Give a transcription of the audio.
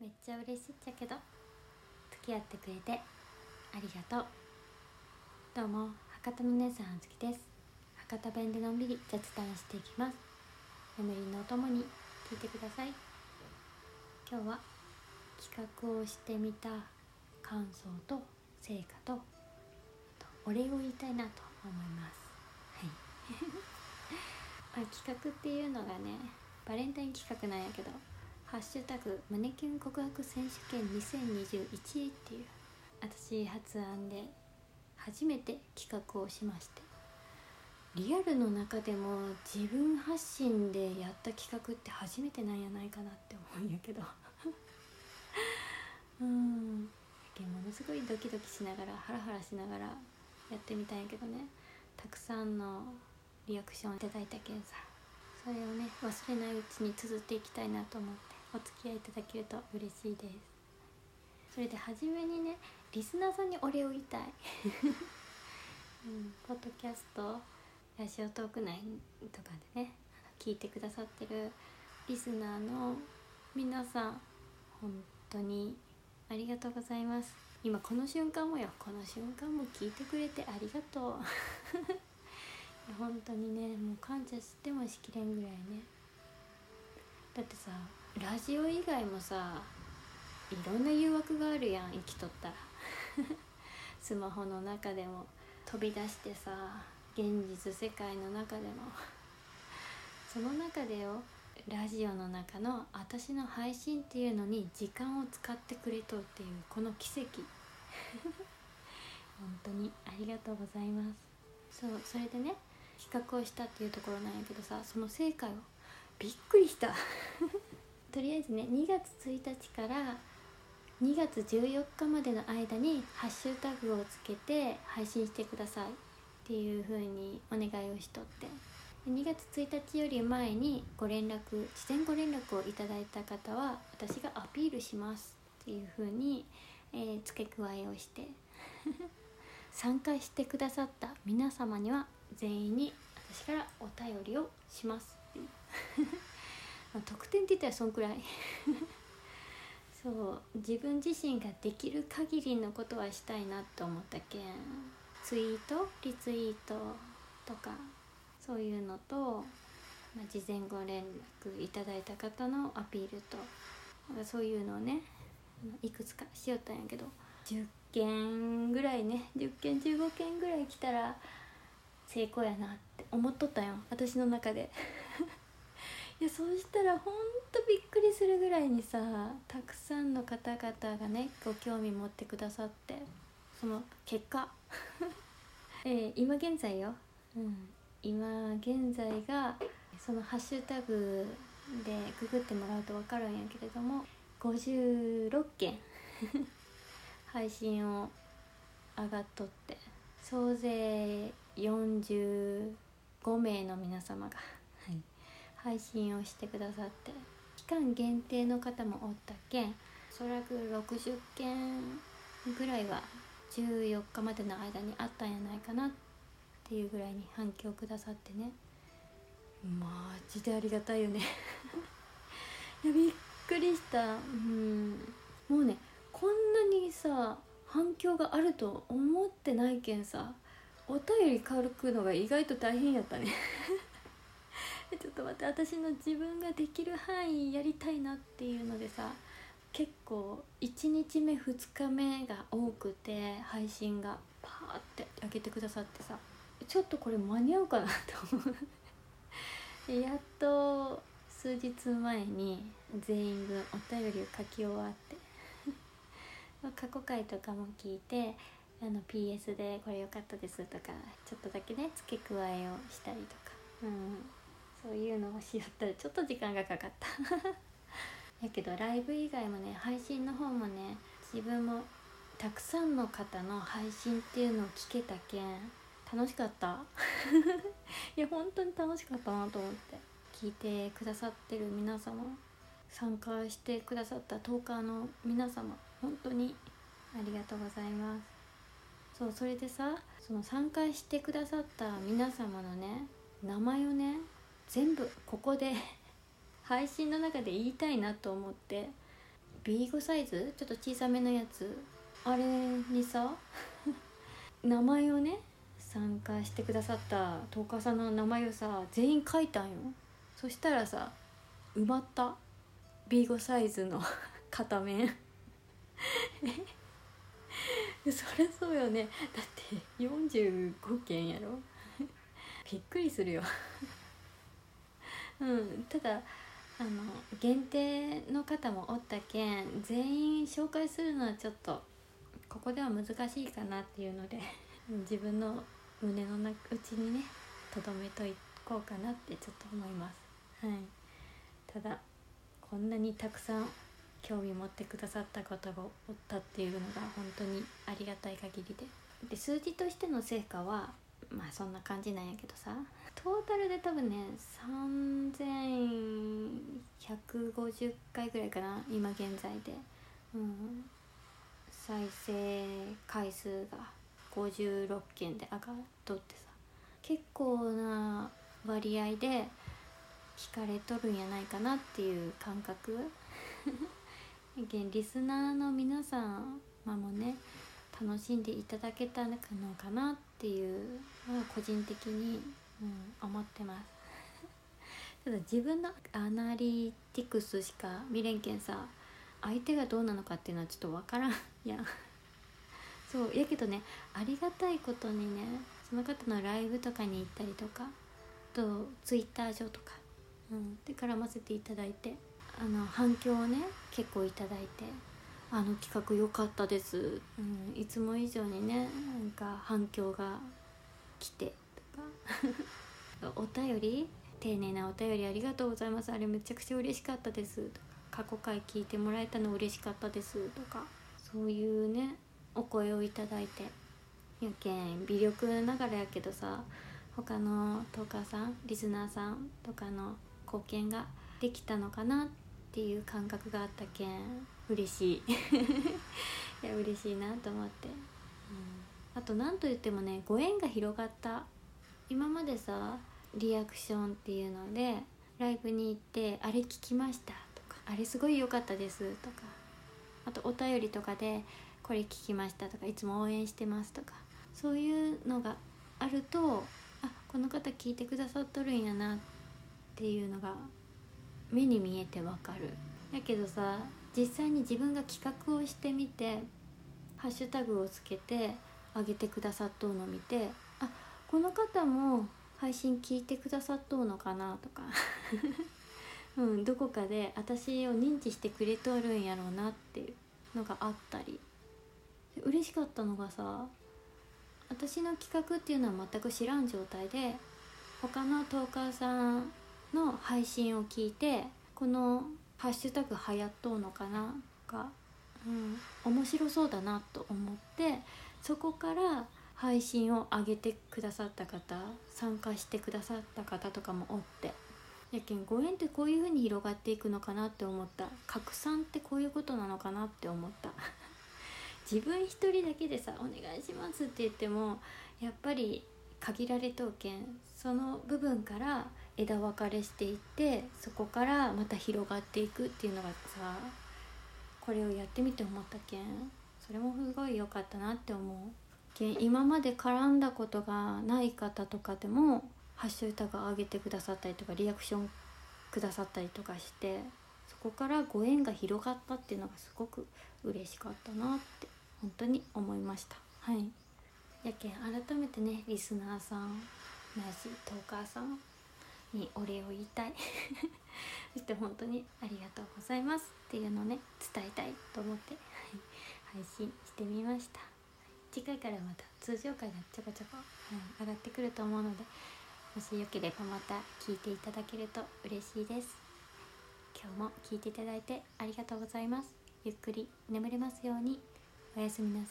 めっちゃ嬉しいっちゃけど付き合ってくれてありがとう。どうも博多の姉さんあずきです。博多弁でのんびり雑談していきます。眠りのお供に聞いてください。今日は企画をしてみた感想と成果ととお礼を言いたいなと思います。はい。まあ企画っていうのがねバレンタイン企画なんやけどハッシュタグ胸キュン告白選手権2021っていう私発案で初めて企画をしましてリアルの中でも自分発信でやった企画って初めてなんやないかなって思うんやけど。うんものすごいドキドキしながらハラハラしながらやってみたんやけどね。たくさんのリアクションいただいたけんさそれをね忘れないうちに綴っていきたいなと思って。お付き合いいただけると嬉しいです。それで初めにねリスナーさんにお礼を言いたい、うん、ポッドキャストラジオトーク内とかでね聞いてくださってるリスナーの皆さん本当にありがとうございます。今この瞬間もよこの瞬間も聞いてくれてありがとう。本当にねもう感謝してもしきれんぐらいね。だってさラジオ以外もさいろんな誘惑があるやん生きとったら。スマホの中でも。飛び出してさ現実世界の中でも。その中でよラジオの中の私の配信っていうのに時間を使ってくれとるっていうこの奇跡。本当にありがとうございます。そうそれでね企画をしたっていうところなんやけどさその成果よ。びっくりした。とりあえずね2月1日から2月14日までの間にハッシュタグをつけて配信してくださいっていう風にお願いをしとって。2月1日より前にご連絡事前ご連絡をいただいた方は私がアピールしますっていう風に、えー、付け加えをして 参加してくださった皆様には全員に私からお便りをしますっていう。ま得点って言ったらそんくらい。そう自分自身ができる限りのことはしたいなと思ったけん。ツイートリツイートとかそういうのと、まあ、事前ご連絡いただいた方のアピールとそういうのをねいくつかしよったんやけど。10件ぐらいね10件15件ぐらい来たら成功やなって思っとったよ私の中で。いやそうしたらほんとびっくりするぐらいにさたくさんの方々がねご興味持ってくださってその結果。えー、今現在よ、うん、今現在がそのハッシュタグでググってもらうと分かるんやけれども56件 配信を上がっとって総勢45名の皆様が配信をしてくださって。期間限定の方もおったけ？んおそらく60件ぐらいは14日までの間にあったんやないかなっていうぐらいに反響くださってね。マジでありがたいよね。いやびっくりした。うん。もうねこんなにさ反響があると思ってないけんさお便り軽くのが意外と大変やったね。ちょっと待って私の自分ができる範囲やりたいなっていうのでさ結構1日目2日目が多くて配信がパーって上げてくださってさちょっとこれ間に合うかなと思う。やっと数日前に全員分お便りを書き終わって 過去回とかも聞いてあの PS でこれ良かったですとかちょっとだけね付け加えをしたりとか。うん。そういうのをしよったらちょっと時間がかかった。やけどライブ以外もね配信の方もね自分もたくさんの方の配信っていうのを聞けたけん楽しかった。いや本当に楽しかったなと思って。聞いてくださってる皆様参加してくださったトーカーの皆様本当にありがとうございます。そうそれでさその参加してくださった皆様のね名前をね全部ここで 配信の中で言いたいなと思って B5 サイズ？ちょっと小さめのやつ？あれにさ 名前をね参加してくださったトーカーさんの名前をさ全員書いたんよ。そしたらさ埋まった。B5 サイズの 片面。え？そりゃそうよね。だって45件やろ？びっくりするよ。うんただあの限定の方もおったけん全員紹介するのはちょっとここでは難しいかなっていうので 自分の胸の内にねとどめといこうかなってちょっと思います。はい。ただこんなにたくさん興味持ってくださった方がおったっていうのが本当にありがたい限りで。で数字としての成果はまあそんな感じなんやけどさ。トータルで多分ね3150回ぐらいかな今現在で、うん、再生回数が56件で上がっとってさ。結構な割合で聞かれとるんやないかなっていう感覚。リスナーの皆さんもね楽しんでいただけたのかなっていうのは個人的に、うん、思ってます。ただ自分のアナリティクスしか見れんけんさ相手がどうなのかっていうのはちょっと分からん。や。そうやけどねありがたいことにねその方のライブとかに行ったりとかとツイッター上とか、うん、で絡ませていただいてあの反響をね結構いただいて「あの企画良かったです」うん、いつも以上にねなんか反響が来てとか。お便り？丁寧なお便りありがとうございます。あれめちゃくちゃ嬉しかったです。とか過去回聞いてもらえたの嬉しかったですとか。そういうねお声をいただいて。やけん微力ながらやけどさ他のトーカーさんリスナーさんとかの貢献ができたのかなっていう感覚があったけん嬉しい。いや嬉しいなと思って、うん、あと何と言ってもねご縁が広がった。今までさリアクションっていうのでライブに行って「あれ聞きました」とか「あれすごい良かったです」とかあとお便りとかで「これ聞きました」とか「いつも応援してます」とかそういうのがあるとあこの方聞いてくださっとるんやなっていうのが目に見えてわかる。だけどさ実際に自分が企画をしてみてハッシュタグをつけてあげてくださっとうのを見てあこの方も配信聞いてくださっとうのかなとか。うん、どこかで私を認知してくれとるんやろうなっていうのがあったり。嬉しかったのがさ私の企画っていうのは全く知らん状態で他のトーカーさんの配信を聞いてこのハッシュタグ流行っとうのかなとか、うん、面白そうだなと思ってそこから配信を上げてくださった方参加してくださった方とかもおってやけんご縁ってこういう風に広がっていくのかなって思った。拡散ってこういうことなのかなって思った。自分一人だけでさ「お願いします」って言ってもやっぱり限られとうけんその部分から枝分かれしていってそこからまた広がっていくっていうのがさこれをやってみて思ったけん。それもすごい良かったなって思うけん。今まで絡んだことがない方とかでもハッシュタグ上げてくださったりとかリアクションくださったりとかしてそこからご縁が広がったっていうのがすごく嬉しかったなって本当に思いました。はい。やけん改めてねリスナーさんないしトーカーさんにお礼を言いたい。そして本当にありがとうございますっていうのをね伝えたいと思って配信してみました。次回からまた通常回がちょこちょこ、上がってくると思うのでもしよければまた聞いていただけると嬉しいです。今日も聞いていただいてありがとうございます。ゆっくり眠れますように。おやすみなさい。